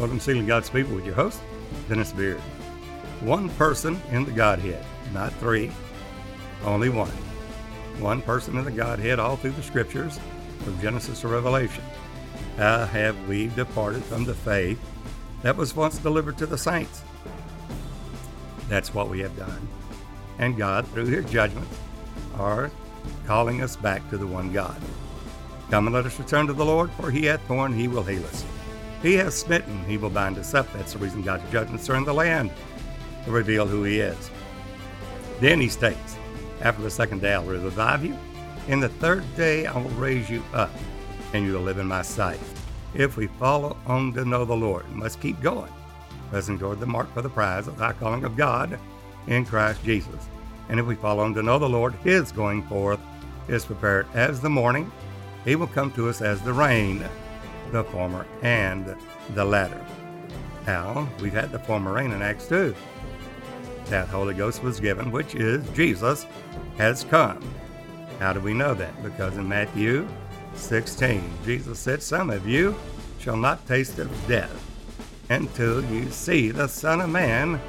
Welcome to Sealing God's People with your host, Dennis Beard. One person in the Godhead, not three, only one. One person in the Godhead all through the scriptures, from Genesis to Revelation. How have we departed from the faith that was once delivered to the saints? That's what we have done. And God, through his judgments, are calling us back to the one God. Come and let us return to the Lord, for he hath torn, he will heal us. He has smitten, he will bind us up. That's the reason God's judgments are in the land, to reveal who he is. Then he states, After the second day I will revive you. In the third day I will raise you up, and you will live in my sight. If we follow on to know the Lord, we must keep going, pressing toward the mark for the prize of the calling of God in Christ Jesus. And if we follow on to know the Lord, his going forth is prepared as the morning. He will come to us as the rain the former and the latter. Now, we've had the former rain in Acts 2. That Holy Ghost was given, which is Jesus has come. How do we know that? Because in Matthew 16, Jesus said, Some of you shall not taste of death until you see the Son of Man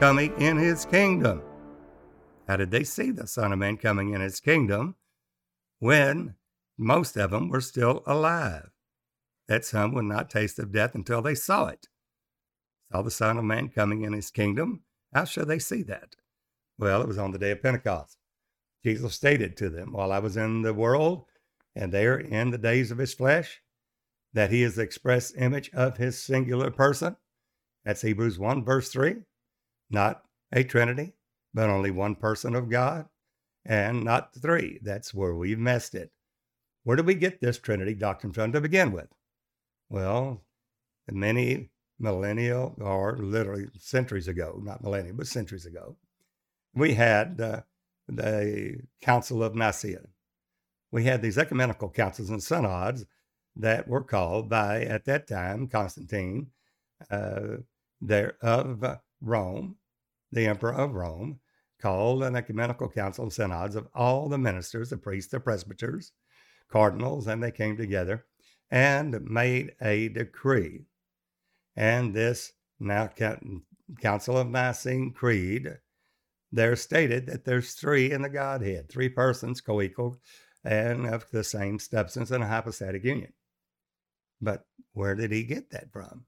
coming in his kingdom. How did they see the Son of Man coming in his kingdom when most of them were still alive? That some would not taste of death until they saw it. Saw the Son of Man coming in his kingdom. How shall they see that? Well, it was on the day of Pentecost. Jesus stated to them, While I was in the world, and there in the days of his flesh, that he is the express image of his singular person. That's Hebrews 1, verse 3. Not a trinity, but only one person of God, and not three. That's where we've messed it. Where do we get this Trinity doctrine from to begin with? Well, many millennial or literally centuries ago, not millennia, but centuries ago, we had uh, the Council of Nicaea. We had these ecumenical councils and synods that were called by, at that time, Constantine, uh, there of Rome, the Emperor of Rome, called an ecumenical council and synods of all the ministers, the priests, the presbyters, cardinals, and they came together and made a decree. And this now Council of Nicene Creed, there stated that there's three in the Godhead, three persons co-equal and of the same substance in a hypostatic union. But where did he get that from?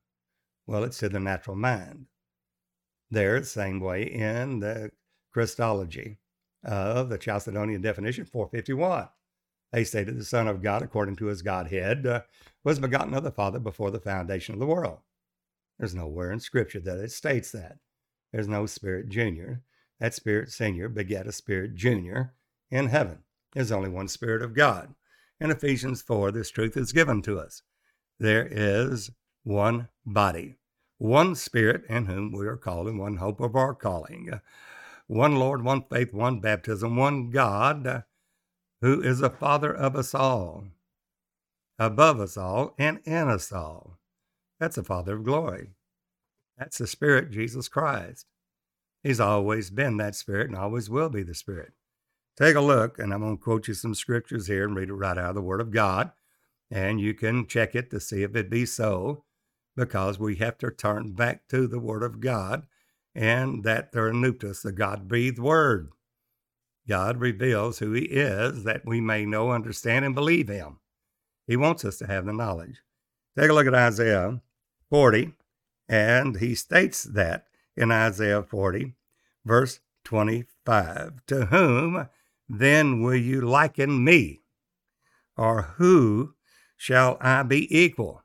Well, it's in the natural mind. There, the same way in the Christology of the Chalcedonian definition 451. They stated the Son of God, according to his Godhead, uh, was begotten of the Father before the foundation of the world. There's nowhere in Scripture that it states that. There's no Spirit Junior. That Spirit Senior begat a Spirit Junior in heaven. There's only one Spirit of God. In Ephesians 4, this truth is given to us. There is one body, one Spirit in whom we are called, and one hope of our calling. One Lord, one faith, one baptism, one God who is the Father of us all, above us all, and in us all. That's the Father of glory. That's the Spirit, Jesus Christ. He's always been that Spirit and always will be the Spirit. Take a look, and I'm going to quote you some scriptures here and read it right out of the Word of God. And you can check it to see if it be so, because we have to turn back to the Word of God and that theopneustos, the God breathed Word. God reveals who He is that we may know, understand, and believe Him. He wants us to have the knowledge. Take a look at Isaiah 40, and he states that in Isaiah 40, verse 25 To whom then will you liken me? Or who shall I be equal?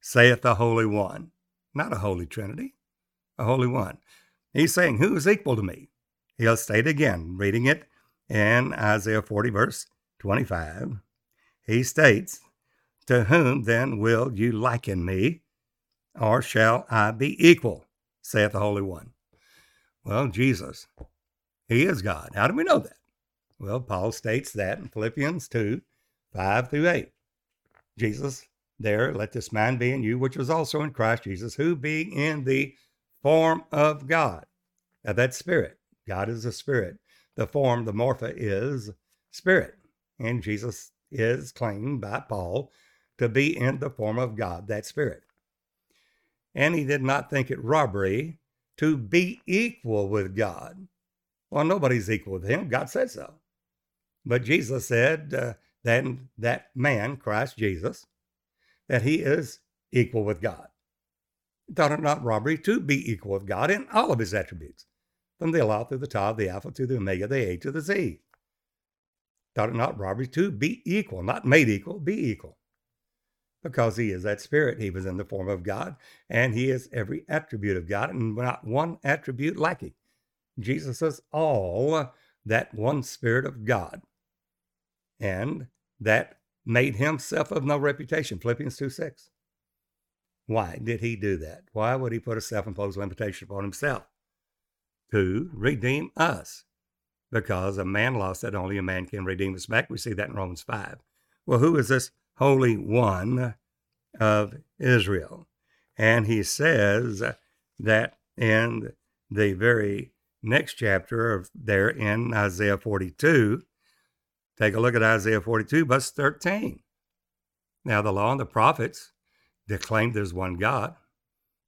Saith the Holy One. Not a Holy Trinity, a Holy One. He's saying, Who is equal to me? He'll state again, reading it in Isaiah 40, verse 25. He states, To whom then will you liken me, or shall I be equal, saith the Holy One? Well, Jesus, He is God. How do we know that? Well, Paul states that in Philippians 2 5 through 8. Jesus, there, let this mind be in you, which was also in Christ Jesus, who being in the form of God. Now, that's spirit. God is a spirit. The form, the morpha, is spirit. And Jesus is claimed by Paul to be in the form of God, that spirit. and he did not think it robbery to be equal with God. Well, nobody's equal with him. God said so. But Jesus said uh, that that man, Christ Jesus, that he is equal with God. Thought it not robbery to be equal with God in all of his attributes, from the Aleph to the Tav, the Alpha to the Omega, the A to the Z. Thought it not robbery to be equal, not made equal, be equal. Because he is that spirit. He was in the form of God, and he is every attribute of God, and not one attribute lacking. Jesus is all that one spirit of God. And that made himself of no reputation. Philippians 2 6. Why did he do that? Why would he put a self imposed limitation upon himself? To redeem us because a man lost that only a man can redeem us back. We see that in Romans 5. Well, who is this Holy One of Israel? And he says that in the very next chapter of there in Isaiah 42, take a look at Isaiah 42, verse 13. Now, the law and the prophets declaimed there's one God.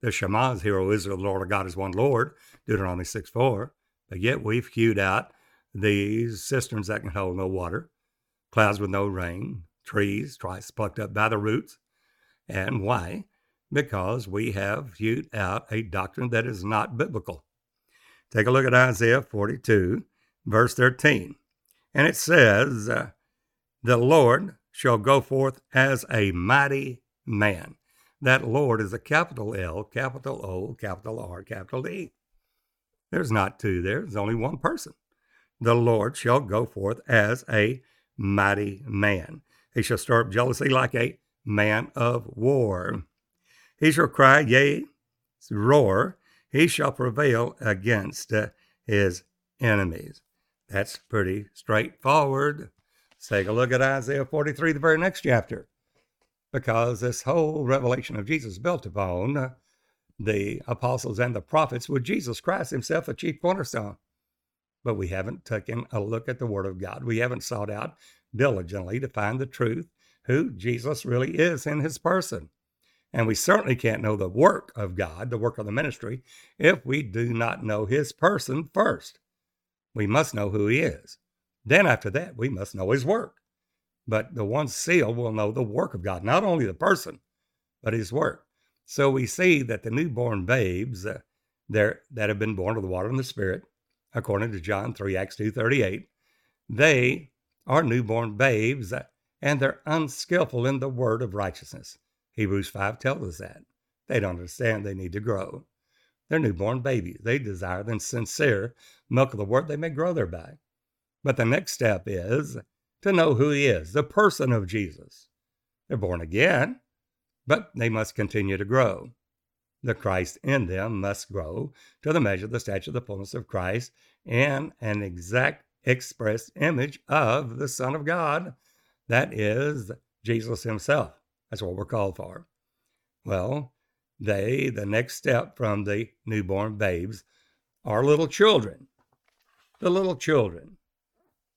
The Shema is, Israel, the Lord our God is one Lord, Deuteronomy 6 4. But yet we've hewed out these cisterns that can hold no water, clouds with no rain, trees twice plucked up by the roots. And why? Because we have hewed out a doctrine that is not biblical. Take a look at Isaiah 42, verse 13. And it says, The Lord shall go forth as a mighty man. That Lord is a capital L, capital O, capital R, capital E. There's not two there, there's only one person the Lord shall go forth as a mighty man. He shall stir up jealousy like a man of war. He shall cry, yea, roar. He shall prevail against uh, his enemies. That's pretty straightforward. Let's take a look at Isaiah 43, the very next chapter, because this whole revelation of Jesus built upon the apostles and the prophets with Jesus Christ himself, a chief cornerstone but we haven't taken a look at the Word of God. We haven't sought out diligently to find the truth, who Jesus really is in his person. And we certainly can't know the work of God, the work of the ministry, if we do not know his person first. We must know who he is. Then, after that, we must know his work. But the one sealed will know the work of God, not only the person, but his work. So we see that the newborn babes uh, there that have been born of the water and the Spirit according to John 3, Acts 2.38, they are newborn babes and they're unskillful in the word of righteousness. Hebrews 5 tells us that. They don't understand they need to grow. They're newborn babies. They desire the sincere milk of the word they may grow thereby. But the next step is to know who he is, the person of Jesus. They're born again, but they must continue to grow the Christ in them must grow to the measure of the stature of the fullness of Christ and an exact express image of the Son of God. That is Jesus Himself. That's what we're called for. Well, they, the next step from the newborn babes, are little children. The little children.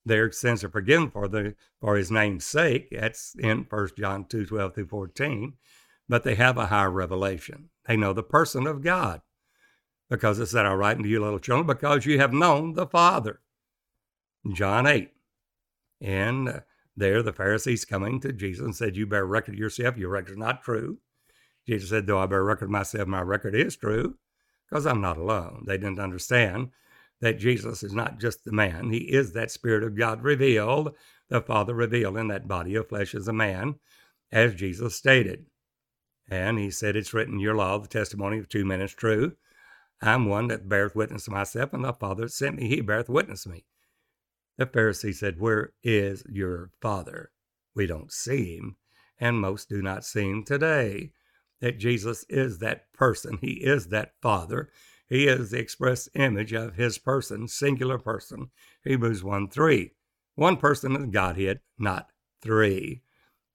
Their sins are forgiven for the for his name's sake. That's in 1 John 2, 12 through 14. But they have a higher revelation. They know the person of God because it said, I write unto you, little children, because you have known the Father. John 8. And uh, there the Pharisees coming to Jesus and said, You bear record yourself, your record is not true. Jesus said, Though I bear record myself, my record is true, because I'm not alone. They didn't understand that Jesus is not just the man, he is that Spirit of God revealed, the Father revealed in that body of flesh as a man, as Jesus stated. And he said, It's written, Your law, the testimony of two men is true. I'm one that beareth witness to myself, and the Father sent me, he beareth witness me. The Pharisee said, Where is your Father? We don't see him, and most do not see him today. That Jesus is that person, he is that Father. He is the express image of his person, singular person. Hebrews 1 3. One person in Godhead, not three.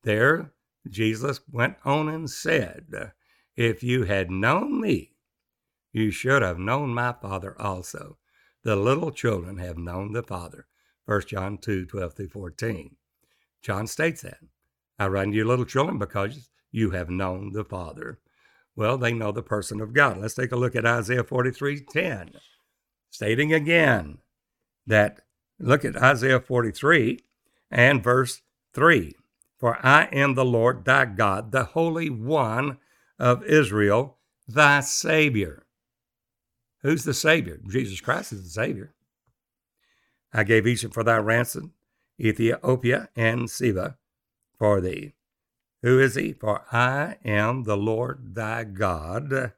There, Jesus went on and said, If you had known me, you should have known my Father also. The little children have known the Father. 1 John 2 12 through 14. John states that. I write to you, little children, because you have known the Father. Well, they know the person of God. Let's take a look at Isaiah 43 10, stating again that, look at Isaiah 43 and verse 3 For I am the Lord thy God, the Holy One of Israel, thy Savior. Who's the Savior? Jesus Christ is the Savior. I gave Egypt for thy ransom, Ethiopia and Seba for thee. Who is he? For I am the Lord thy God,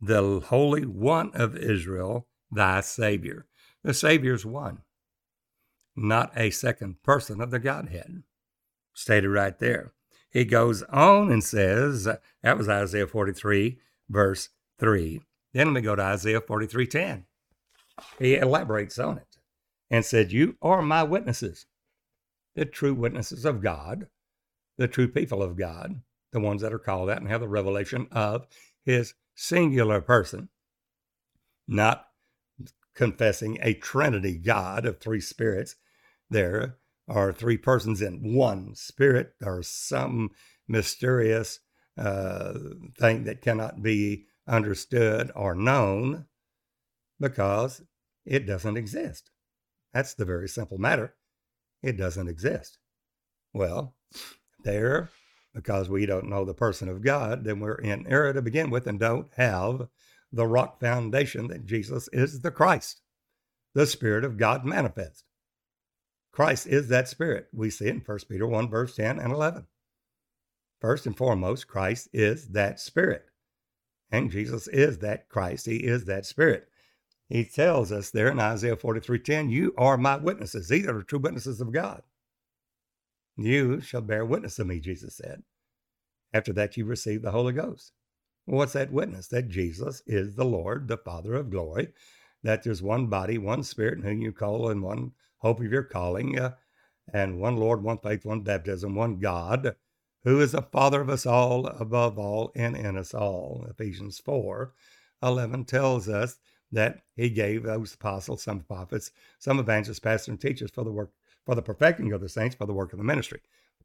the Holy One of Israel, thy Savior. The Savior's one, not a second person of the Godhead. Stated right there. He goes on and says, that was Isaiah 43, verse 3. Then we go to Isaiah 43:10. He elaborates on it and said, You are my witnesses, the true witnesses of God, the true people of God, the ones that are called out and have the revelation of his singular person, not confessing a Trinity God of three spirits. There are three persons in one spirit or some mysterious uh, thing that cannot be understood, or known because it doesn't exist. That's the very simple matter. It doesn't exist. Well, there, because we don't know the person of God, then we're in error to begin with and don't have the rock foundation that Jesus is the Christ, the Spirit of God manifest. Christ is that Spirit. We see it in 1 Peter 1, verse 10 and 11. First and foremost, Christ is that Spirit. And Jesus is that Christ. He is that Spirit. He tells us there in Isaiah 43:10, You are my witnesses. These are the true witnesses of God. You shall bear witness of me, Jesus said. After that, you receive the Holy Ghost. What's that witness? That Jesus is the Lord, the Father of glory, that there's one body, one Spirit, in whom you call, and one hope of your calling, uh, and one Lord, one faith, one baptism, one God, who is the Father of us all, above all, and in us all. Ephesians 4 11 tells us that he gave those apostles, some prophets, some evangelists, pastors, and teachers for the work, for the perfecting of the saints, for the work of the ministry.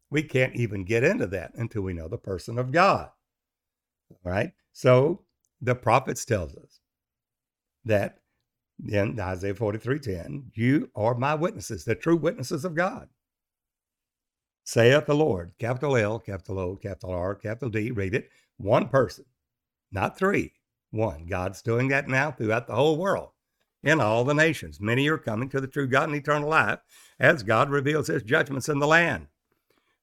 We can't even get into that until we know the person of God. All right. So the prophets tells us that in Isaiah 43:10, you are my witnesses, the true witnesses of God saith the Lord, capital L, capital O, capital R, capital D, read it, one person, not three, one. God's doing that now throughout the whole world, in all the nations. Many are coming to the true God and eternal life as God reveals his judgments in the land.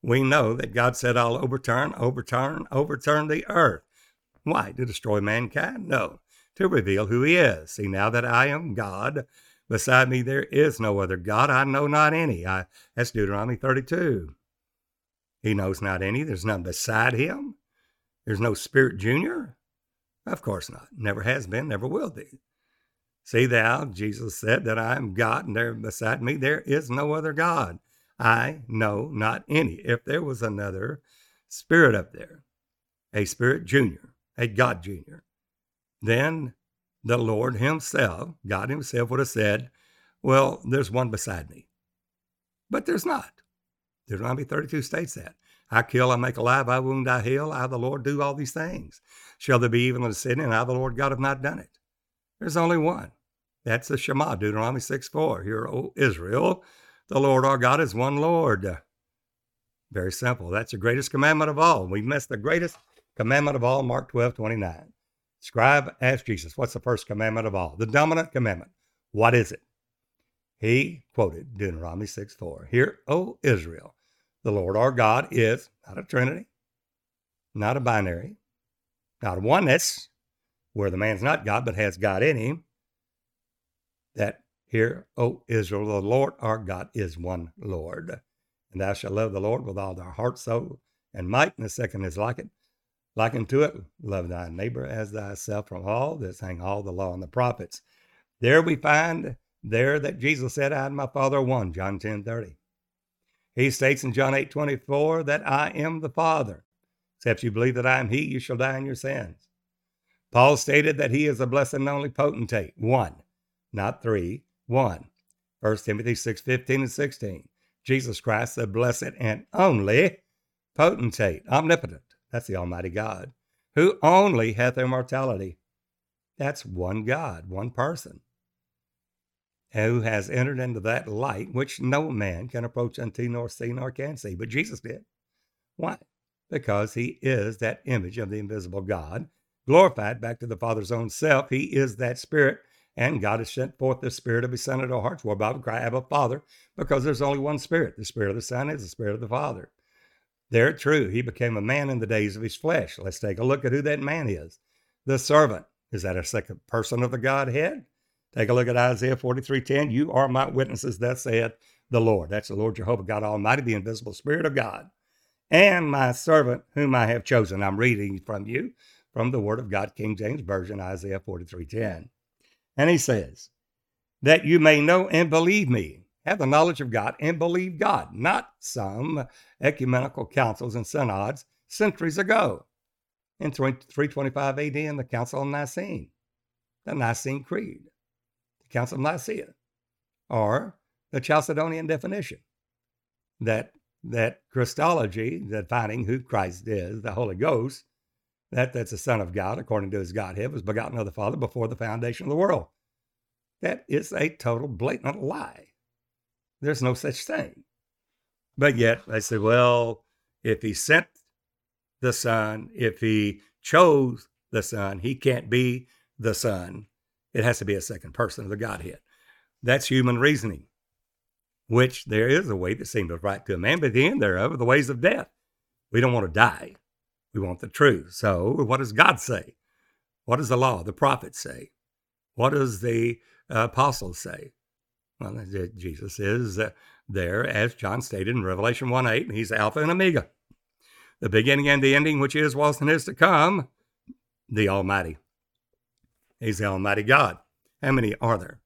We know that God said, I'll overturn, overturn, overturn the earth. Why? To destroy mankind? No, to reveal who he is. See, now that I am God, beside me there is no other God. I know not any. I, that's Deuteronomy 32. He knows not any. There's none beside him. There's no Spirit Junior. Of course not. Never has been, never will be. See thou, Jesus said that I am God, and there beside me there is no other God. I know not any. If there was another spirit up there, a spirit junior, a God junior, then the Lord Himself, God Himself, would have said, Well, there's one beside me. But there's not. Deuteronomy 32 states that. I kill, I make alive, I wound, I heal, I the Lord do all these things. Shall there be evil in the city, and I the Lord God have not done it? There's only one. That's the Shema, Deuteronomy 6 4. Hear, O Israel, the Lord our God is one Lord. Very simple. That's the greatest commandment of all. We missed the greatest commandment of all, Mark 12 29. Scribe asked Jesus, What's the first commandment of all? The dominant commandment. What is it? He quoted Deuteronomy 6 4. Hear, O Israel, the Lord our God is not a trinity, not a binary, not a oneness, where the man's not God but has God in him. That hear, O Israel, the Lord our God is one Lord. And thou shalt love the Lord with all thy heart, soul, and might. And the second is like it. Like unto it, love thy neighbor as thyself from all this hang all the law and the prophets. There we find there that Jesus said, I and my Father are one, John 10 30. He states in John 8 24 that I am the Father. Except you believe that I am He, you shall die in your sins. Paul stated that he is a blessed and only potentate, one, not three, one. 1 Timothy 6 15 and 16. Jesus Christ, the blessed and only potentate, omnipotent. That's the Almighty God, who only hath immortality. That's one God, one person, who has entered into that light which no man can approach unto, nor see, nor can see. But Jesus did. Why? Because he is that image of the invisible God, glorified back to the Father's own self. He is that Spirit, and God has sent forth the Spirit of His Son into our hearts, whereby we cry, Abba, Father, because there's only one Spirit. The Spirit of the Son is the Spirit of the Father. They're true. He became a man in the days of his flesh. Let's take a look at who that man is. The servant. Is that a second person of the Godhead? Take a look at Isaiah 43:10. You are my witnesses, that saith the Lord. That's the Lord Jehovah God Almighty, the invisible Spirit of God. And my servant whom I have chosen. I'm reading from you from the Word of God, King James Version, Isaiah 43:10. And he says, That you may know and believe me have the knowledge of God and believe God, not some ecumenical councils and synods centuries ago in 325 AD in the Council of Nicene, the Nicene Creed, the Council of Nicaea, or the Chalcedonian definition that that Christology, that finding who Christ is, the Holy Ghost, that that's the Son of God according to his Godhead, was begotten of the Father before the foundation of the world. That is a total blatant lie. There's no such thing. But yet I say, well, if he sent the Son, if he chose the Son, he can't be the Son. It has to be a second person of the Godhead. That's human reasoning, which there is a way that seems right to a man, but the end thereof are the ways of death. We don't want to die. We want the truth. So, what does God say? What does the law, the prophets say? What does the uh, apostles say? Well, Jesus is uh, there, as John stated in Revelation 1 8, he's Alpha and Omega, the beginning and the ending, which is, was, and is to come, the Almighty. He's the Almighty God. How many are there?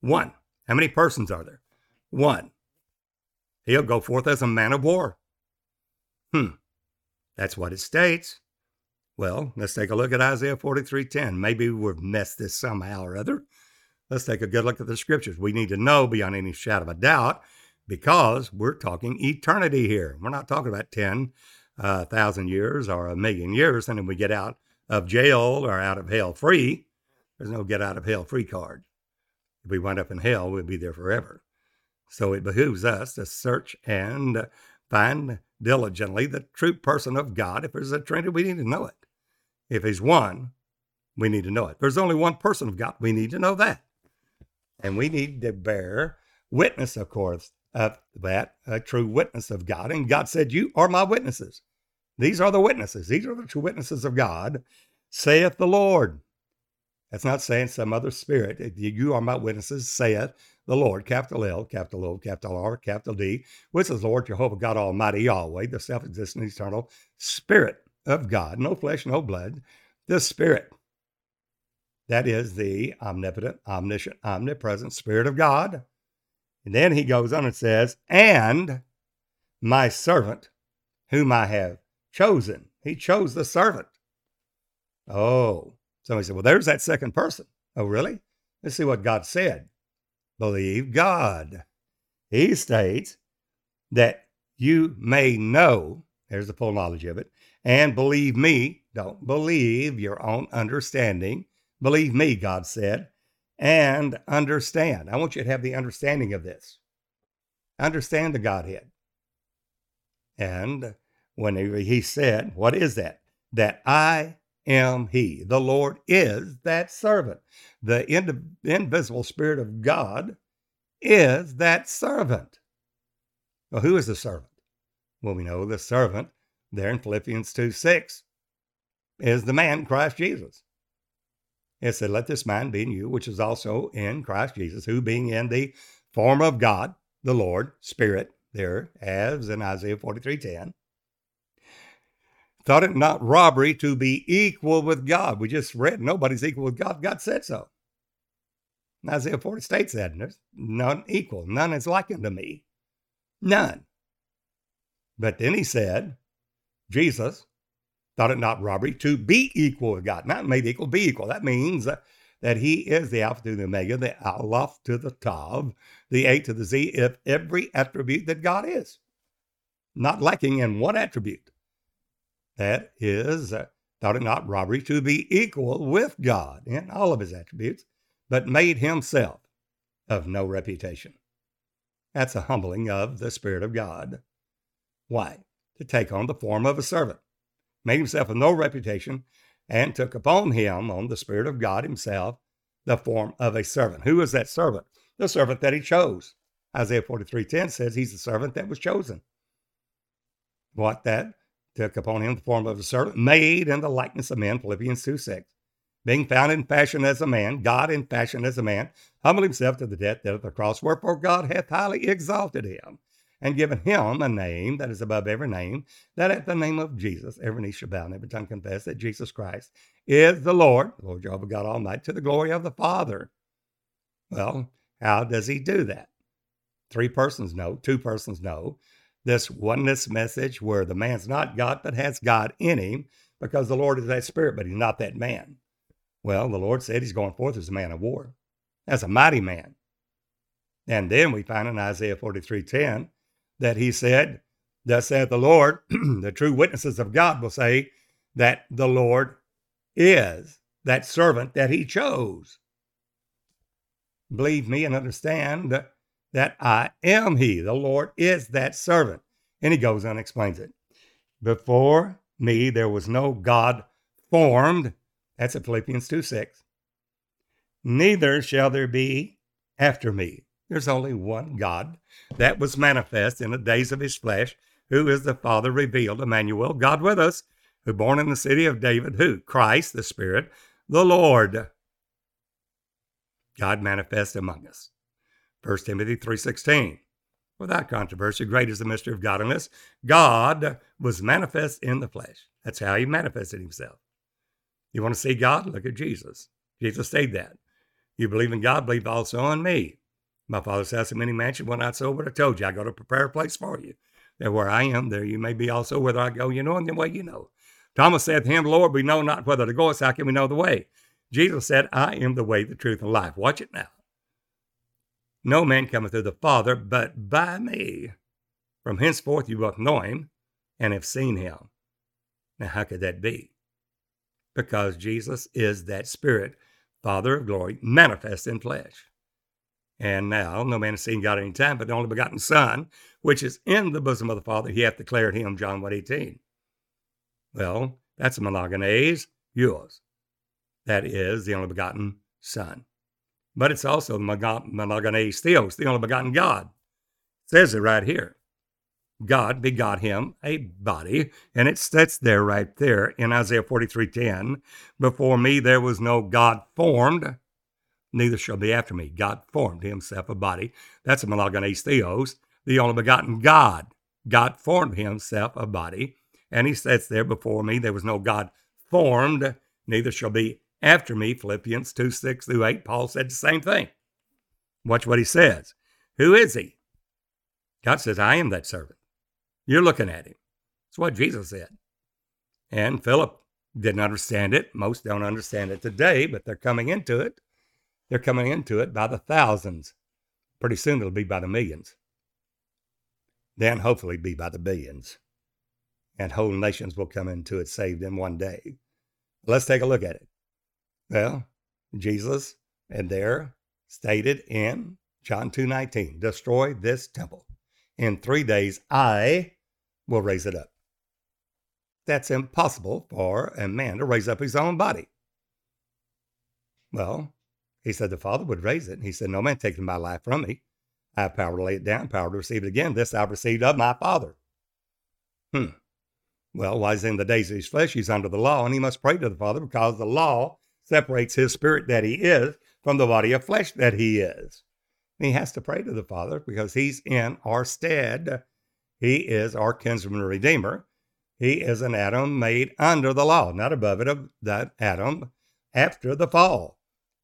One. How many persons are there? One. He'll go forth as a man of war. Hmm. That's what it states. Well, let's take a look at Isaiah 43:10. Maybe we've messed this somehow or other. Let's take a good look at the scriptures. We need to know beyond any shadow of a doubt because we're talking eternity here. We're not talking about 10,000 uh, years or a million years, and then we get out of jail or out of hell free. There's no get out of hell free card. If we wind up in hell, we'll be there forever. So it behooves us to search and find diligently the true person of God. If there's a Trinity, we need to know it. If He's one, we need to know it. There's only one person of God, we need to know that. And we need to bear witness, of course, of that, a true witness of God. And God said, You are my witnesses. These are the witnesses. These are the true witnesses of God, saith the Lord. That's not saying some other spirit. You are my witnesses, saith the Lord, capital L, capital O, capital R, capital D, which is the Lord Jehovah God Almighty Yahweh, the self existent, eternal Spirit of God, no flesh, no blood, the Spirit. That is the omnipotent, omniscient, omnipresent Spirit of God. And then he goes on and says, and my servant, whom I have chosen. He chose the servant. Oh, somebody said, well, there's that second person. Oh, really? Let's see what God said. Believe God. He states that you may know, there's the full knowledge of it, and believe me. Don't believe your own understanding Believe me, God said, and understand. I want you to have the understanding of this. Understand the Godhead. And when he said, What is that? That I am He. The Lord is that servant. The invisible Spirit of God is that servant. Well, who is the servant? Well, we know the servant there in Philippians 2 6 is the man, Christ Jesus. It said, Let this mind be in you, which is also in Christ Jesus, who being in the form of God, the Lord, Spirit, there, as in Isaiah 43 10, thought it not robbery to be equal with God. We just read, nobody's equal with God. God said so. Isaiah 40 states that, there's none equal, none is like unto me. None. But then he said, Jesus, thought it not robbery to be equal with God, not made equal, be equal. That means uh, that he is the Alpha to the Omega, the Aleph to the Tav, the A to the Z, if every attribute that God is, not lacking in one attribute. That is uh, thought it not robbery to be equal with God in all of his attributes, but made himself of no reputation. That's a humbling of the Spirit of God. Why? To take on the form of a servant, made himself of no reputation, and took upon him, on the Spirit of God himself, the form of a servant. Who is that servant? The servant that he chose. Isaiah 43:10 says he's the servant that was chosen. What that took upon him the form of a servant, made in the likeness of men, Philippians 2 6. Being found in fashion as a man, God in fashion as a man, humbled himself to the death, death of the cross, wherefore God hath highly exalted him, and given him a name that is above every name, that at the name of Jesus every knee shall bow and every tongue confess that Jesus Christ is the Lord, Lord Jehovah God Almighty, to the glory of the Father. Well, how does he do that? Three persons know, two persons know this oneness message where the man's not God, but has God in him because the Lord is that spirit, but he's not that man. Well, the Lord said he's going forth as a man of war, as a mighty man. And then we find in Isaiah 43:10 that he said, Thus saith the Lord, the true witnesses of God will say that the Lord is that servant that he chose. Believe me and understand that I am he. The Lord is that servant. And he goes on and explains it. Before me, there was no God formed. That's at Philippians 2 6. Neither shall there be after me. There's only one God that was manifest in the days of his flesh, who is the Father revealed, Emmanuel, God with us, who born in the city of David, who? Christ, the Spirit, the Lord. God manifest among us. 1 Timothy 3.16. Without controversy, great is the mystery of godliness. God was manifest in the flesh. That's how he manifested himself. You want to see God? Look at Jesus. Jesus said that. You believe in God, believe also in me. My father's house in many mansions, when I so would have told you, I go to prepare a place for you. That where I am, there you may be also. Whether I go, you know, and the way you know. Thomas said to him, Lord, we know not whether to go, so how can we know the way? Jesus said, I am the way, the truth, and life. Watch it now. No man cometh to the Father but by me. From henceforth you both know him and have seen him. Now, how could that be? Because Jesus is that Spirit, Father of glory, manifest in flesh. And now, no man has seen God any time, but the only begotten Son, which is in the bosom of the Father, he hath declared him, John 1 18. Well, that's a monogenes, huios. That is the only begotten Son but it's also the monogenes theos, the only begotten God. It says it right here. God begot him a body, and it sits there right there in Isaiah 43:10. Before me there was no God formed, neither shall be after me. God formed himself a body. That's a monogenes theos, the only begotten God. God formed himself a body, and he sits there before me. There was no God formed, neither shall be after me, Philippians 2 6 through 8, Paul said the same thing. Watch what he says. Who is he? God says, I am that servant. You're looking at him. That's what Jesus said. And Philip didn't understand it. Most don't understand it today, but they're coming into it. They're coming into it by the thousands. Pretty soon it'll be by the millions. Then hopefully be by the billions. And whole nations will come into it saved in one day. Let's take a look at it. Well, Jesus, and there stated in John 2:19, destroy this temple. In 3 days I will raise it up. That's impossible for a man to raise up his own body. Well, he said the Father would raise it. He said, No man taking my life from me. I have power to lay it down, power to receive it again. This I've received of my Father. Hmm. Well, while he's in the days of his flesh, he's under the law, and he must pray to the Father because the law separates his spirit that he is from the body of flesh that he is. And he has to pray to the Father because he's in our stead. He is our kinsman redeemer. He is an Adam made under the law, not above it, of that Adam after the fall.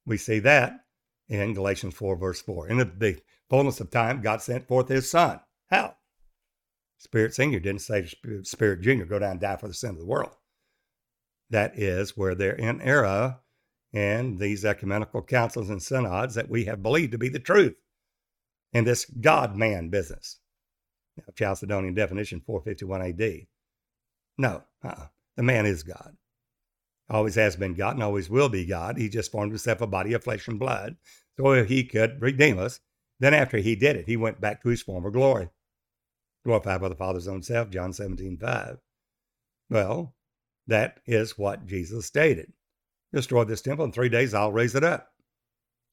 We see that in Galatians 4, verse 4. In the fullness of time, God sent forth his son. How? Spirit Senior didn't say Spirit Junior, go down and die for the sin of the world. That is where they're in error and these ecumenical councils and synods that we have believed to be the truth in this God man business. Now, Chalcedonian definition 451 AD. No, uh-uh. the man is God. always has been God and always will be God. He just formed himself a body of flesh and blood so he could redeem us. Then after he did it, he went back to his former glory, glorified by the Father's own self, John 17, 5. Well, that is what Jesus stated. Destroy this temple in three days, I'll raise it up.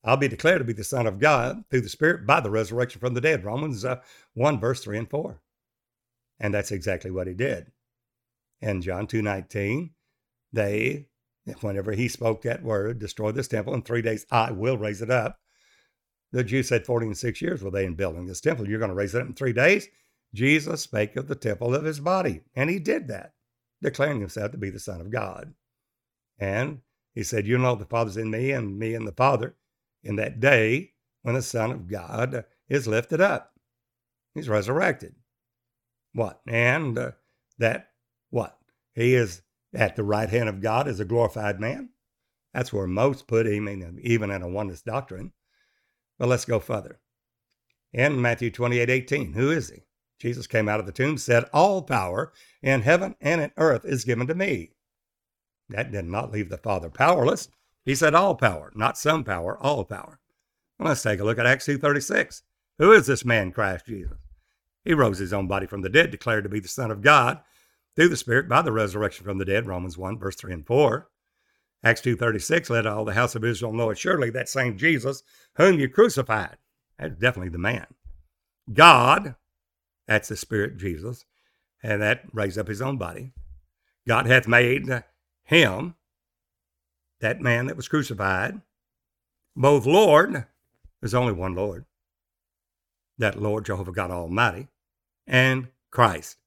I'll be declared to be the Son of God through the Spirit by the resurrection from the dead. Romans uh, 1, verse 3 and 4. And that's exactly what he did. In John 2 19, they, whenever he spoke that word, destroy this temple in three days, I will raise it up. The Jews said 40 and six years were they in building this temple. You're going to raise it up in three days. Jesus spake of the temple of his body, and he did that, declaring himself to be the Son of God. And he said, You know the Father's in me, and me in the Father in that day when the Son of God is lifted up. He's resurrected. What? And uh, that, what? He is at the right hand of God as a glorified man. That's where most put him, even in a oneness doctrine. But let's go further. In Matthew 28 18, who is he? Jesus came out of the tomb, said, All power in heaven and in earth is given to me. That did not leave the Father powerless. He said all power, not some power, all power. Well, let's take a look at Acts 2.36. Who is this man, Christ Jesus? He rose his own body from the dead, declared to be the Son of God, through the Spirit by the resurrection from the dead, Romans 1, verse 3 and 4. Acts 2.36, let all the house of Israel know assuredly that same Jesus whom you crucified. That's definitely the man. God, that's the Spirit, Jesus, and that raised up his own body. God hath made him that man that was crucified, both Lord, there's only one Lord, that Lord Jehovah God Almighty, and Christ.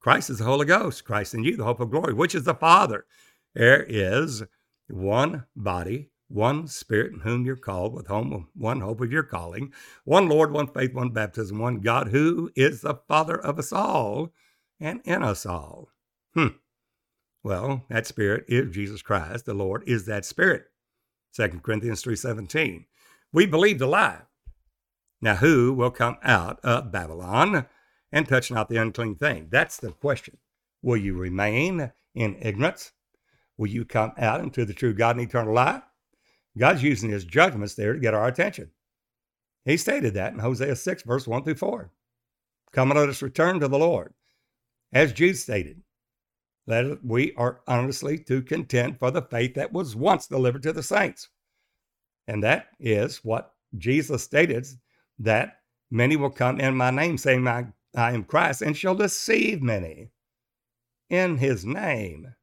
Christ is the Holy Ghost, Christ in you, the hope of glory, which is the Father. There is one body, one Spirit in whom you're called, with whom one hope of your calling, one Lord, one faith, one baptism, one God, who is the Father of us all and in us all. Hmm. Well, that spirit is Jesus Christ. The Lord is that spirit. 2 Corinthians 3:17. We believe the lie. Now who will come out of Babylon and touch not the unclean thing? That's the question. Will you remain in ignorance? Will you come out into the true God and eternal life? God's using his judgments there to get our attention. He stated that in Hosea 6, verse 1 through 4. Come and let us return to the Lord. As Jude stated, that we are honestly to contend for the faith that was once delivered to the saints. And that is what Jesus stated that many will come in my name, saying, I, I am Christ, and shall deceive many in his name.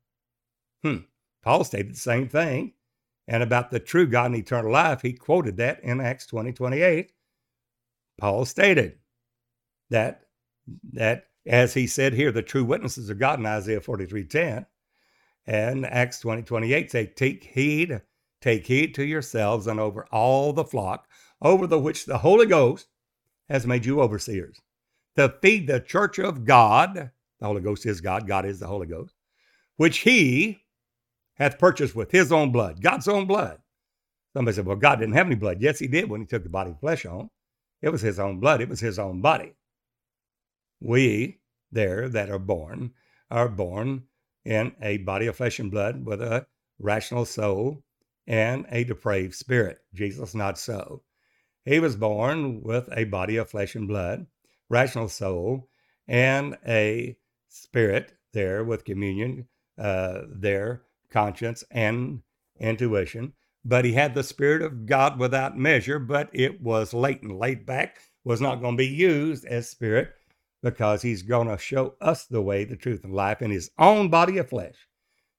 Hmm. Paul stated the same thing. And about the true God and eternal life, he quoted that in Acts 20 28. Paul stated that, that as he said here, the true witnesses of God in Isaiah 43:10 and Acts 20, 28 say, Take heed, take heed to yourselves and over all the flock, over the which the Holy Ghost has made you overseers, to feed the church of God. The Holy Ghost is God, God is the Holy Ghost, which he hath purchased with his own blood, God's own blood. Somebody said, Well, God didn't have any blood. Yes, he did when he took the body of flesh on. It was his own blood, it was his own body. We there that are born are born in a body of flesh and blood with a rational soul and a depraved spirit. Jesus, not so. He was born with a body of flesh and blood, rational soul, and a spirit there with communion, uh, their conscience and intuition. But he had the Spirit of God without measure, but it was latent, laid back, was not going to be used as Spirit because he's going to show us the way, the truth, and life in his own body of flesh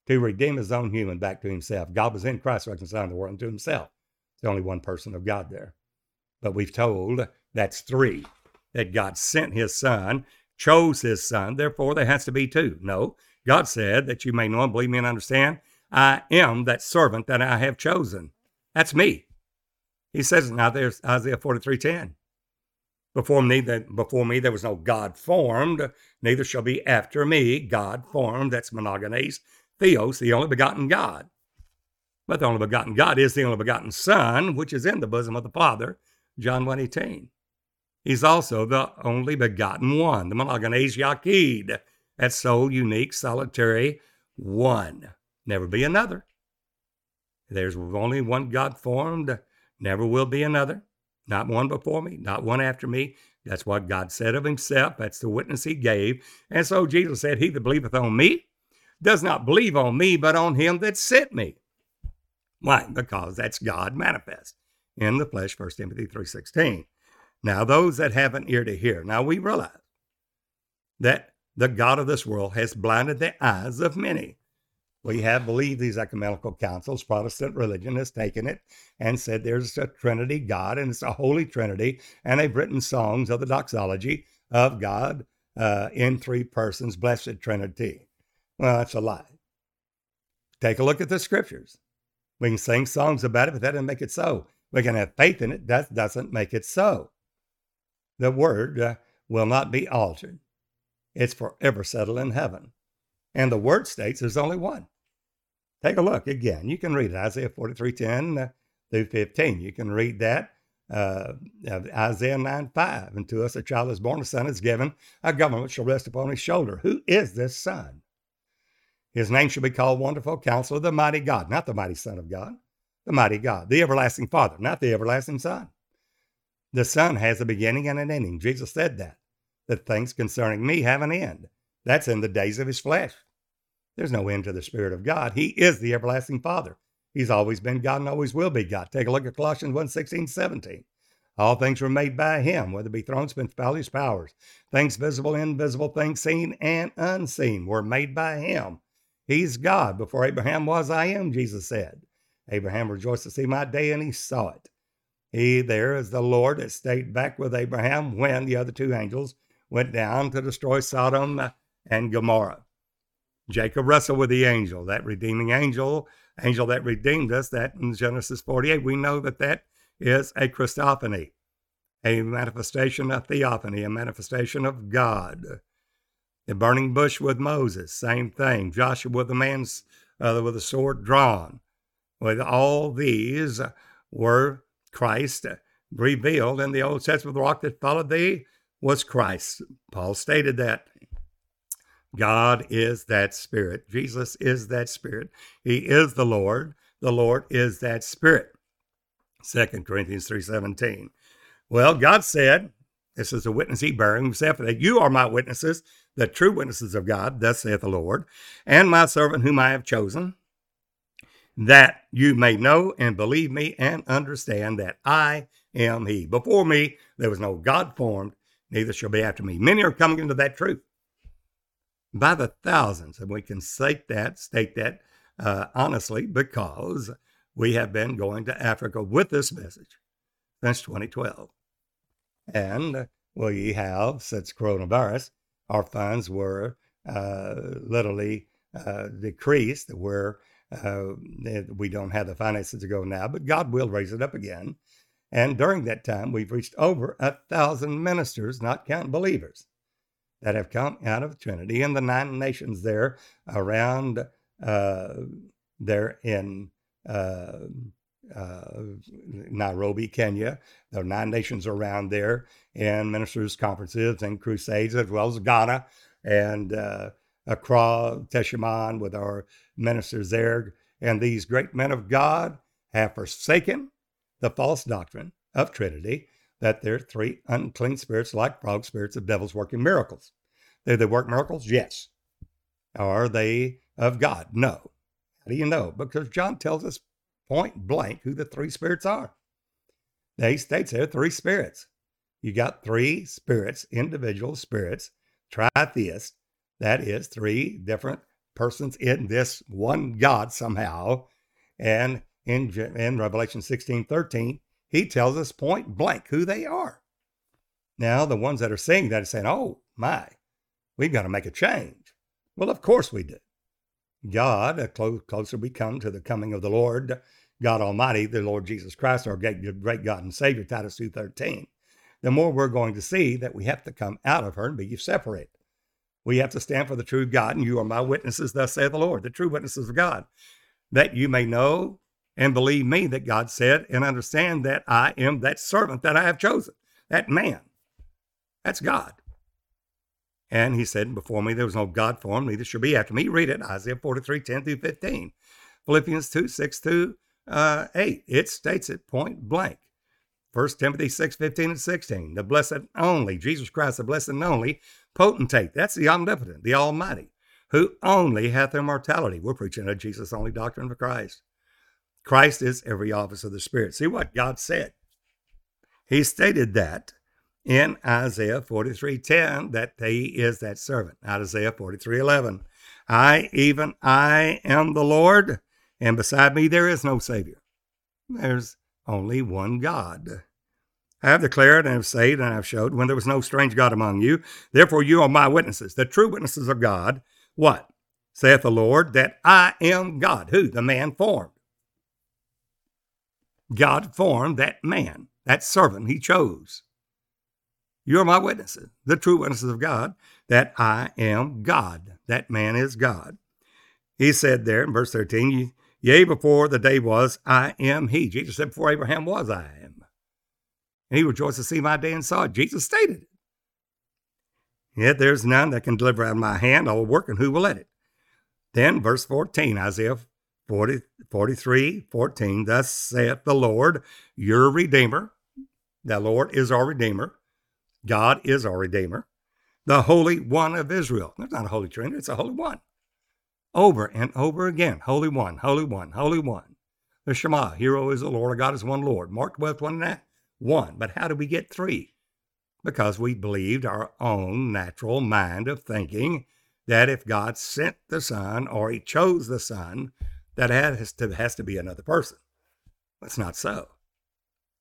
to redeem his own human back to himself. God was in Christ reconciling the world unto himself. There's only one person of God there. But we've told that's three, that God sent his son, chose his son, therefore there has to be two. No, God said that you may know and believe me and understand, I am that servant that I have chosen. That's me. He says now there's Isaiah 43 10. Before me, that before me there was no God formed, neither shall be after me God formed. That's monogenes, theos, the only begotten God. But the only begotten God is the only begotten Son, which is in the bosom of the Father, John 1.18. He's also the only begotten one, the monogenes Yaqid, that sole, unique, solitary one. never be another. There's only one God formed, never will be another. Not one before me, not one after me. That's what God said of himself. That's the witness he gave. And so Jesus said, He that believeth on me does not believe on me, but on him that sent me. Why? Because that's God manifest in the flesh, 1 Timothy 3.16. Now, those that have an ear to hear, now we realize that the God of this world has blinded the eyes of many. We have believed these ecumenical councils. Protestant religion has taken it and said there's a Trinity God and it's a Holy Trinity. And they've written songs of the doxology of God uh, in three persons, blessed Trinity. Well, that's a lie. Take a look at the scriptures. We can sing songs about it, but that doesn't make it so. We can have faith in it. That doesn't make it so. The word uh, will not be altered. It's forever settled in heaven. And the word states there's only one. Take a look again. You can read it, Isaiah 43 10 uh, through 15. You can read that. Uh, Isaiah 9 5. And to us a child is born, a son is given, a government shall rest upon his shoulder. Who is this son? His name shall be called Wonderful Counselor, the Mighty God, not the Mighty Son of God, the Mighty God, the Everlasting Father, not the Everlasting Son. The Son has a beginning and an ending. Jesus said that, that things concerning me have an end. That's in the days of his flesh. There's no end to the Spirit of God. He is the everlasting Father. He's always been God and always will be God. Take a look at Colossians 1 16, 17. All things were made by him, whether it be thrones, principalities, powers, things visible, invisible, things seen and unseen were made by him. He's God. Before Abraham was, I am, Jesus said. Abraham rejoiced to see my day, and he saw it. He there is the Lord that stayed back with Abraham when the other two angels went down to destroy Sodom and Gomorrah. Jacob wrestled with the angel, that redeeming angel, angel that redeemed us, that in Genesis 48, we know that that is a Christophany, a manifestation of theophany, a manifestation of God. The burning bush with Moses, same thing. Joshua with the man's uh, with a sword drawn. With all these were Christ revealed in the Old Testament. The rock that followed thee was Christ. Paul stated that God is that Spirit. Jesus is that Spirit. He is the Lord. The Lord is that Spirit. 2 Corinthians 3.17. Well, God said, this is a witness he bearing himself, that you are my witnesses, the true witnesses of God, thus saith the Lord, and my servant whom I have chosen, that you may know and believe me and understand that I am he. Before me there was no God formed, neither shall be after me. Many are coming into that truth by the thousands. And we can state that, state that uh, honestly, because we have been going to Africa with this message since 2012. And we have, since coronavirus, our funds were uh, literally uh, decreased, where uh, we don't have the finances to go now, but God will raise it up again. And during that time, we've reached over a thousand ministers, not counting believers that have come out of Trinity and the nine nations there around uh, there in uh, uh, Nairobi, Kenya. There are nine nations around there and ministers' conferences and crusades, as well as Ghana and uh, Accra, Teshaman, with our ministers there. And these great men of God have forsaken the false doctrine of Trinity that there are three unclean spirits like frog spirits of devils working miracles. Do they work miracles? Yes. Are they of God? No. How do you know? Because John tells us point blank who the three spirits are. They states there are three spirits. You got three spirits, individual spirits, tritheist. That is three different persons in this one God somehow. And in, in Revelation 16 13, he tells us point blank who they are. Now, the ones that are seeing that are saying, oh my, we've got to make a change. Well, of course we do. God, the closer we come to the coming of the Lord, God Almighty, the Lord Jesus Christ, our great, great God and Savior, Titus 2.13, the more we're going to see that we have to come out of her and be separated. We have to stand for the true God, and you are my witnesses, thus saith the Lord, the true witnesses of God, that you may know and believe me that God said and understand that I am that servant that I have chosen, that man. That's God. And he said, Before me there was no God formed, neither shall be after me. Read it, Isaiah 43, 10 through 15. Philippians 2, 6 to uh, 8. It states it point blank. 1 Timothy 6, 15 and 16. The blessed only, Jesus Christ, the blessed and only potentate. That's the omnipotent, the Almighty, who only hath immortality. We're preaching a Jesus only doctrine of Christ. Christ is every office of the Spirit. See what God said. He stated that in Isaiah 43:10 that he is that servant. Isaiah 43:11. I even I am the Lord, and beside me there is no savior. There's only one God. I have declared and have said and have showed when there was no strange God among you. Therefore you are my witnesses, the true witnesses of God. What? Saith the Lord, that I am God. Who? The man formed. God formed that man, that servant he chose. You're my witnesses, the true witnesses of God, that I am God. That man is God. He said there in verse 13, Yea, before the day was, I am he. Jesus said, Before Abraham was, I am. And he rejoiced to see my day and saw it. Jesus stated it. Yet there's none that can deliver out of my hand. Will work, and who will let it? Then, verse 14, Isaiah 40, 43, 14, Thus saith the Lord, your Redeemer. The Lord is our Redeemer God is our Redeemer, the Holy One of Israel. There's not a Holy Trinity, it's a Holy One. Over and over again, Holy One, Holy One, Holy One. The Shema, hero is the Lord, God is one Lord. Mark 12, 29, one. But how do we get three? Because we believed our own natural mind of thinking that if God sent the Son or He chose the Son, that has to, has to be another person. That's not so.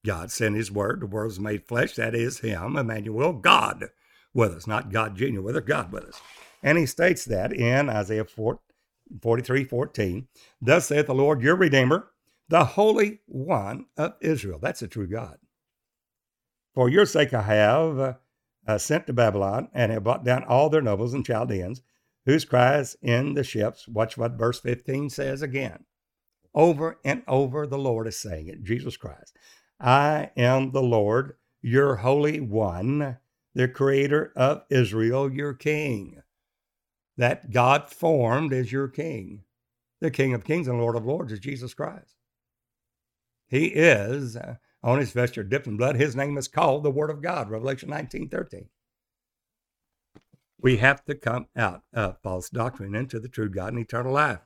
God sent his word, the word was made flesh, that is him, Emmanuel, God with us, not God Jr. with us, God with us. And he states that in Isaiah 43, 14, Thus saith the Lord your Redeemer, the Holy One of Israel. That's a true God. For your sake I have uh, sent to Babylon and have brought down all their nobles and Chaldeans, whose cries in the ships. Watch what verse 15 says again. Over and over, the Lord is saying it, Jesus Christ. I am the Lord, your Holy One, the Creator of Israel, your King. That God formed as your King. The King of Kings and Lord of Lords is Jesus Christ. He is uh, on his vesture dipped in blood. His name is called the Word of God, Revelation 19 13. We have to come out of false doctrine into the true God and eternal life.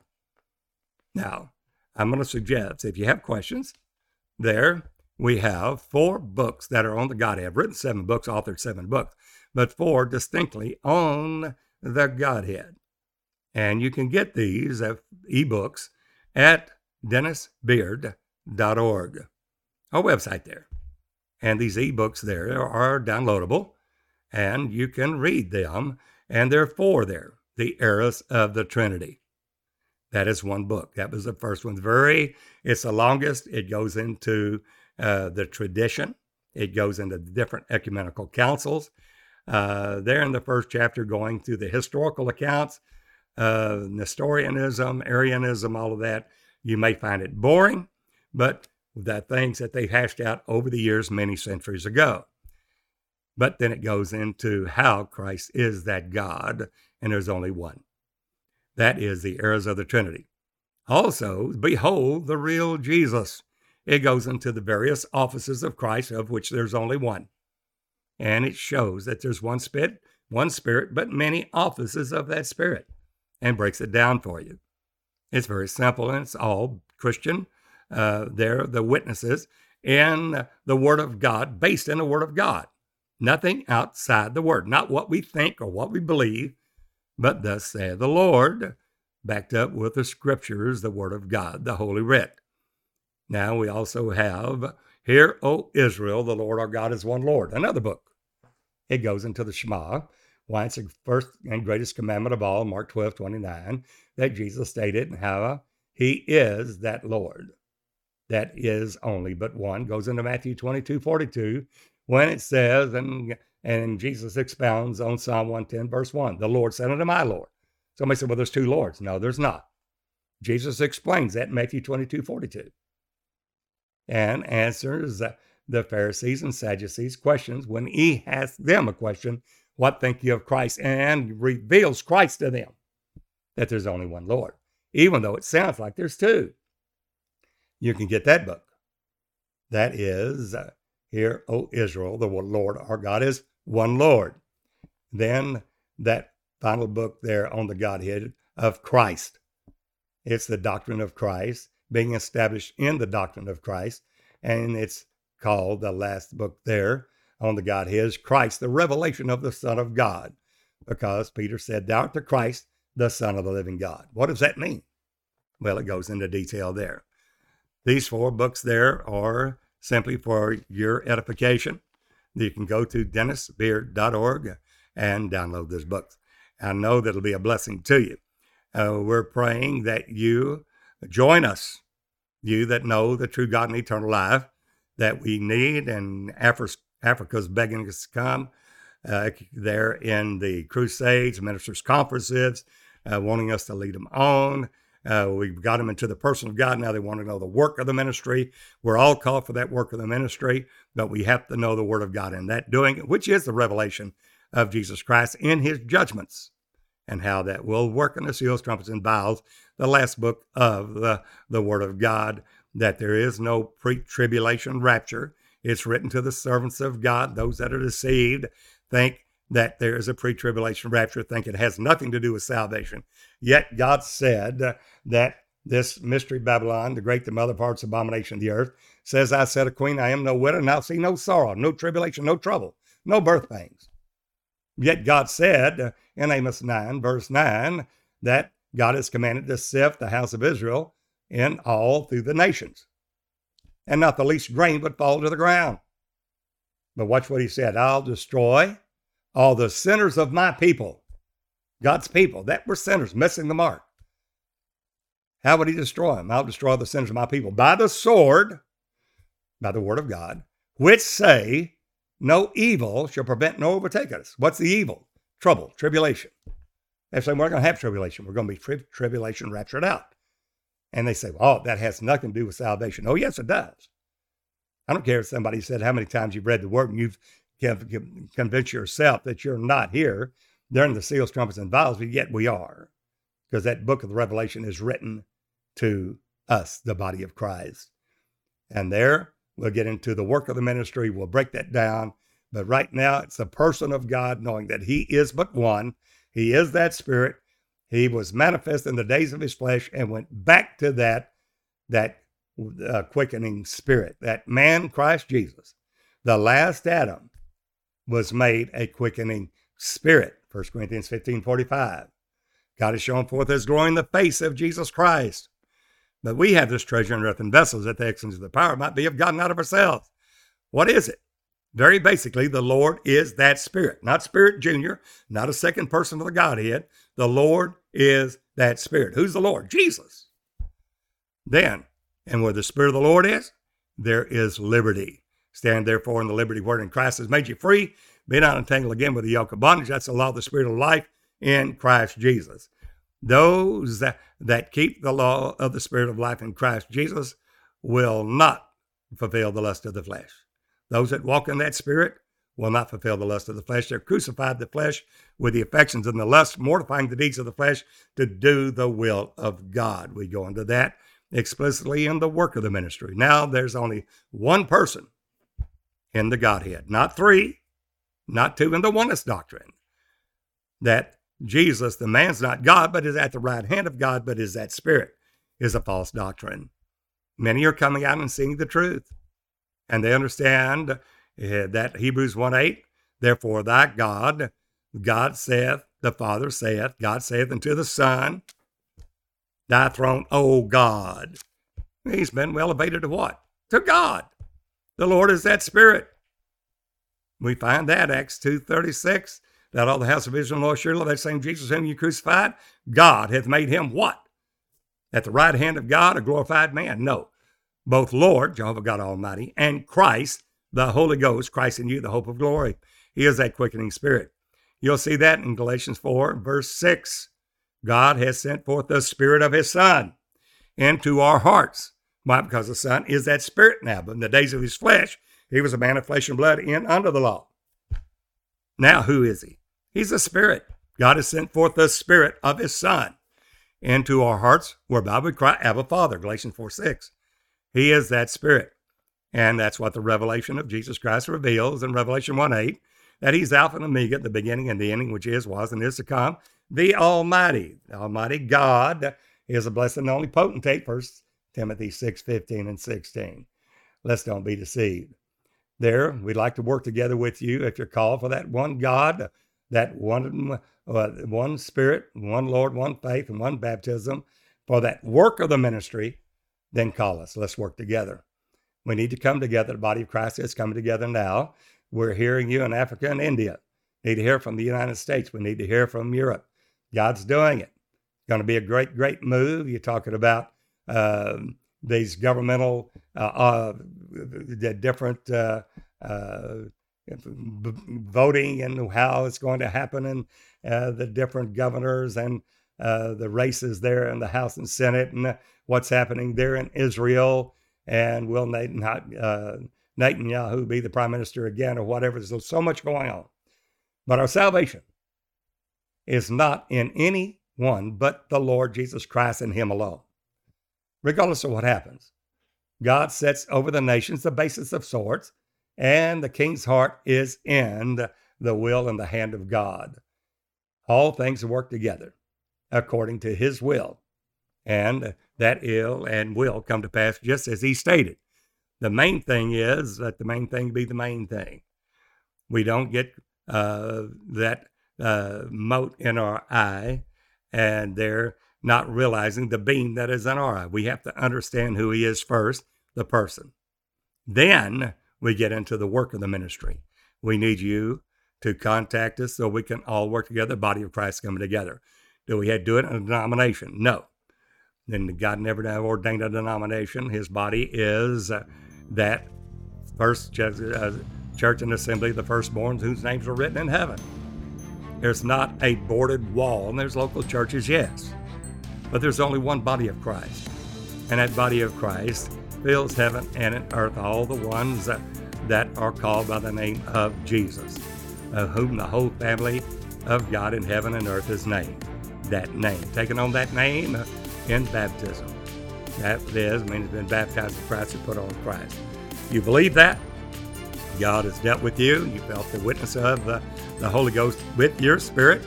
Now, I'm going to suggest if you have questions there, we have four books that are on the Godhead. I've written seven books, authored seven books, but four distinctly on the Godhead. And you can get these uh, ebooks at dennisbeard.org, our website there. And these ebooks there are downloadable and you can read them. And there are four there The Errors of the Trinity. That is one book. That was the first one. Very, it's the longest. It goes into uh, the tradition. It goes into the different ecumenical councils. Uh, there in the first chapter, going through the historical accounts, uh, Nestorianism, Arianism, all of that. You may find it boring, but the things that they hashed out over the years, many centuries ago. But then it goes into how Christ is that God, and there's only one. That is the errors of the Trinity. Also, behold the real Jesus. It goes into the various offices of Christ, of which there's only one. And it shows that there's one spirit, one spirit, but many offices of that spirit, and breaks it down for you. It's very simple and it's all Christian. Uh, they're the witnesses in the Word of God, based in the Word of God. Nothing outside the Word, not what we think or what we believe, but thus saith the Lord, backed up with the Scriptures, the Word of God, the Holy Writ. Now we also have Hear, O Israel, the Lord our God is one Lord, another book. It goes into the Shema, why it's the first and greatest commandment of all, Mark 12, 29, that Jesus stated and how he is that Lord. That is only but one. Goes into Matthew 22, 42, when it says, and, and Jesus expounds on Psalm 110, verse 1, the Lord said unto my Lord. Somebody said, well, there's two Lords. No, there's not. Jesus explains that in Matthew 22, 42 and answers the Pharisees and Sadducees questions when he asks them a question What think you of Christ? And reveals Christ to them that there's only one Lord, even though it sounds like there's two. You can get that book. That is, uh, Hear, O Israel, the Lord our God is one Lord. Then that final book there on the Godhead of Christ. It's the doctrine of Christ being established in the doctrine of Christ. And it's called the last book there on the Godhead Christ, the revelation of the Son of God. Because Peter said, Thou art the Christ, the Son of the living God. What does that mean? Well, it goes into detail there. These four books there are simply for your edification. You can go to dennisbeard.org and download this book. I know that'll be a blessing to you. Uh, we're praying that you join us, you that know the true God and eternal life that we need, and Africa's begging us to come. Uh, there in the crusades, ministers' conferences, uh, wanting us to lead them on. Uh, we've got them into the person of God. Now they want to know the work of the ministry. We're all called for that work of the ministry, but we have to know the word of God in that doing, which is the revelation of Jesus Christ in his judgments and how that will work in the seals, trumpets, and vials, the last book of the, the word of God, that there is no pre tribulation rapture. It's written to the servants of God, those that are deceived. Think that there is a pre tribulation rapture, think it has nothing to do with salvation. Yet God said that this mystery Babylon, the great, the mother parts abomination of the earth, says, I said a queen, I am no widow, and I'll see no sorrow, no tribulation, no trouble, no birth pains. Yet God said in Amos 9, verse 9, that God has commanded to sift the house of Israel in all through the nations, and not the least grain would fall to the ground. But watch what he said I'll destroy all the sinners of my people, God's people that were sinners, missing the mark. How would he destroy them? I'll destroy the sinners of my people by the sword, by the word of God, which say, No evil shall prevent nor overtake us. What's the evil? Trouble, tribulation. They say, We're going to have tribulation. We're going to be tri- tribulation raptured out. And they say, Oh, that has nothing to do with salvation. Oh, yes, it does. I don't care if somebody said how many times you've read the word and you've convince yourself that you're not here during the seals, trumpets, and vials, but yet we are, because that book of the Revelation is written to us, the body of Christ. And there we'll get into the work of the ministry. We'll break that down. But right now, it's the person of God, knowing that He is but one. He is that Spirit. He was manifest in the days of His flesh and went back to that that uh, quickening Spirit, that man, Christ Jesus, the last Adam, was made a quickening spirit. 1 Corinthians 15 45. God is shown forth his glory in the face of Jesus Christ. But we have this treasure in earthen vessels that the excellence of the power might be of God, not of ourselves. What is it? Very basically, the Lord is that Spirit, not Spirit Junior, not a second person of the Godhead. The Lord is that Spirit. Who's the Lord? Jesus. Then, and where the Spirit of the Lord is, there is liberty. Stand therefore in the liberty wherein Christ has made you free. Be not entangled again with the yoke of bondage. That's the law of the Spirit of life in Christ Jesus. Those that, that keep the law of the Spirit of life in Christ Jesus will not fulfill the lust of the flesh. Those that walk in that Spirit will not fulfill the lust of the flesh. They're crucified the flesh with the affections and the lust, mortifying the deeds of the flesh to do the will of God. We go into that explicitly in the work of the ministry. Now there's only one person in the Godhead. Not three, not two in the oneness doctrine. That Jesus, the man's not God, but is at the right hand of God, but is that spirit, is a false doctrine. Many are coming out and seeing the truth. And they understand uh, that Hebrews 1 8, therefore thy God, God saith, the Father saith, God saith unto the Son, thy throne, O God. He's been elevated to what? To God. The Lord is that Spirit. We find that Acts 2.36, that all the house of Israel know surely that same Jesus whom you crucified, God hath made him what? At the right hand of God, a glorified man? No. Both Lord, Jehovah God Almighty, and Christ, the Holy Ghost, Christ in you, the hope of glory. He is that quickening spirit. You'll see that in Galatians 4, verse 6. God has sent forth the Spirit of His Son into our hearts why? Because the Son is that Spirit now. But in the days of his flesh, he was a man of flesh and blood in under the law. Now, who is he? He's a spirit. God has sent forth the spirit of his son into our hearts, whereby we cry, Abba Father, Galatians 4 6. He is that spirit. And that's what the revelation of Jesus Christ reveals in Revelation 1 8, that he's Alpha and Omega, the beginning and the ending, which is, was, and is to come, the Almighty. The Almighty God is a blessed and only potentate, First Timothy 6 15 and 16. Let's don't be deceived. There, we'd like to work together with you if you're called for that one God, that one, uh, one Spirit, one Lord, one faith, and one baptism, for that work of the ministry, then call us. Let's work together. We need to come together. The body of Christ is coming together now. We're hearing you in Africa and India. Need to hear from the United States. We need to hear from Europe. God's doing it. It's going to be a great, great move. You're talking about uh, these governmental, uh, uh, the different uh, uh, voting and how it's going to happen, and the different governors and the races there in the House and Senate, and what's happening there in Israel. And will Netanyahu be the prime minister again, or whatever? There's so much going on. But our salvation is not in any one but the Lord Jesus Christ and Him alone. Regardless of what happens, God sets over the nations the basis of sorts, and the king's heart is in the will and the hand of God. All things work together according to His will, and that ill and will come to pass just as He stated. The main thing is that the main thing be the main thing. We don't get uh, that uh, mote in our eye, and they're not realizing the beam that is in our eye. We have to understand who He is first, the person. Then we get into the work of the ministry. We need you to contact us so we can all work together, body of Christ coming together. Do we have to do it in a denomination? No. Then God never ordained a denomination. His body is that first church, uh, church and assembly, the firstborns whose names are written in heaven. There's not a boarded wall, and there's local churches, yes. But there's only one body of Christ. And that body of Christ fills heaven and earth, all the ones that, that are called by the name of Jesus, of whom the whole family of God in heaven and earth is named. That name, taking on that name uh, in baptism. That is, means been baptized in Christ and put on Christ. You believe that? God has dealt with you, you felt the witness of the, the Holy Ghost with your spirit,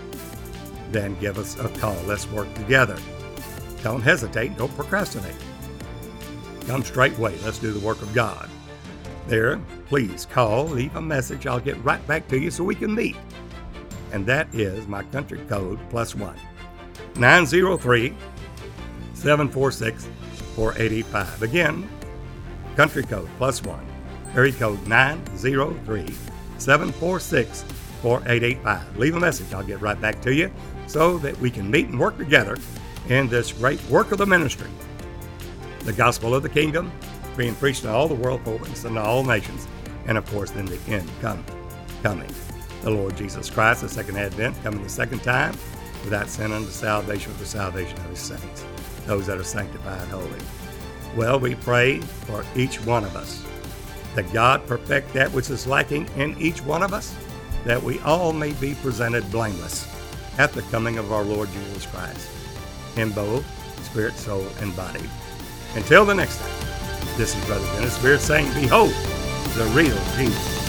then give us a call. Let's work together. Don't hesitate, don't procrastinate. Come straightway. Let's do the work of God. There, please call, leave a message. I'll get right back to you so we can meet. And that is my country code plus one 903 746 4885. Again, country code plus one area code 903 746 4885. Leave a message. I'll get right back to you so that we can meet and work together in this great work of the ministry. The gospel of the kingdom being preached to all the world for witness and to all nations, and of course, then the end coming. coming. The Lord Jesus Christ, the second advent, coming the second time, without sin unto salvation for the salvation of his saints, those that are sanctified holy. Well, we pray for each one of us that God perfect that which is lacking in each one of us, that we all may be presented blameless at the coming of our Lord Jesus Christ, in both spirit, soul, and body. Until the next time, this is Brother Dennis Beard saying, Behold, the real Jesus.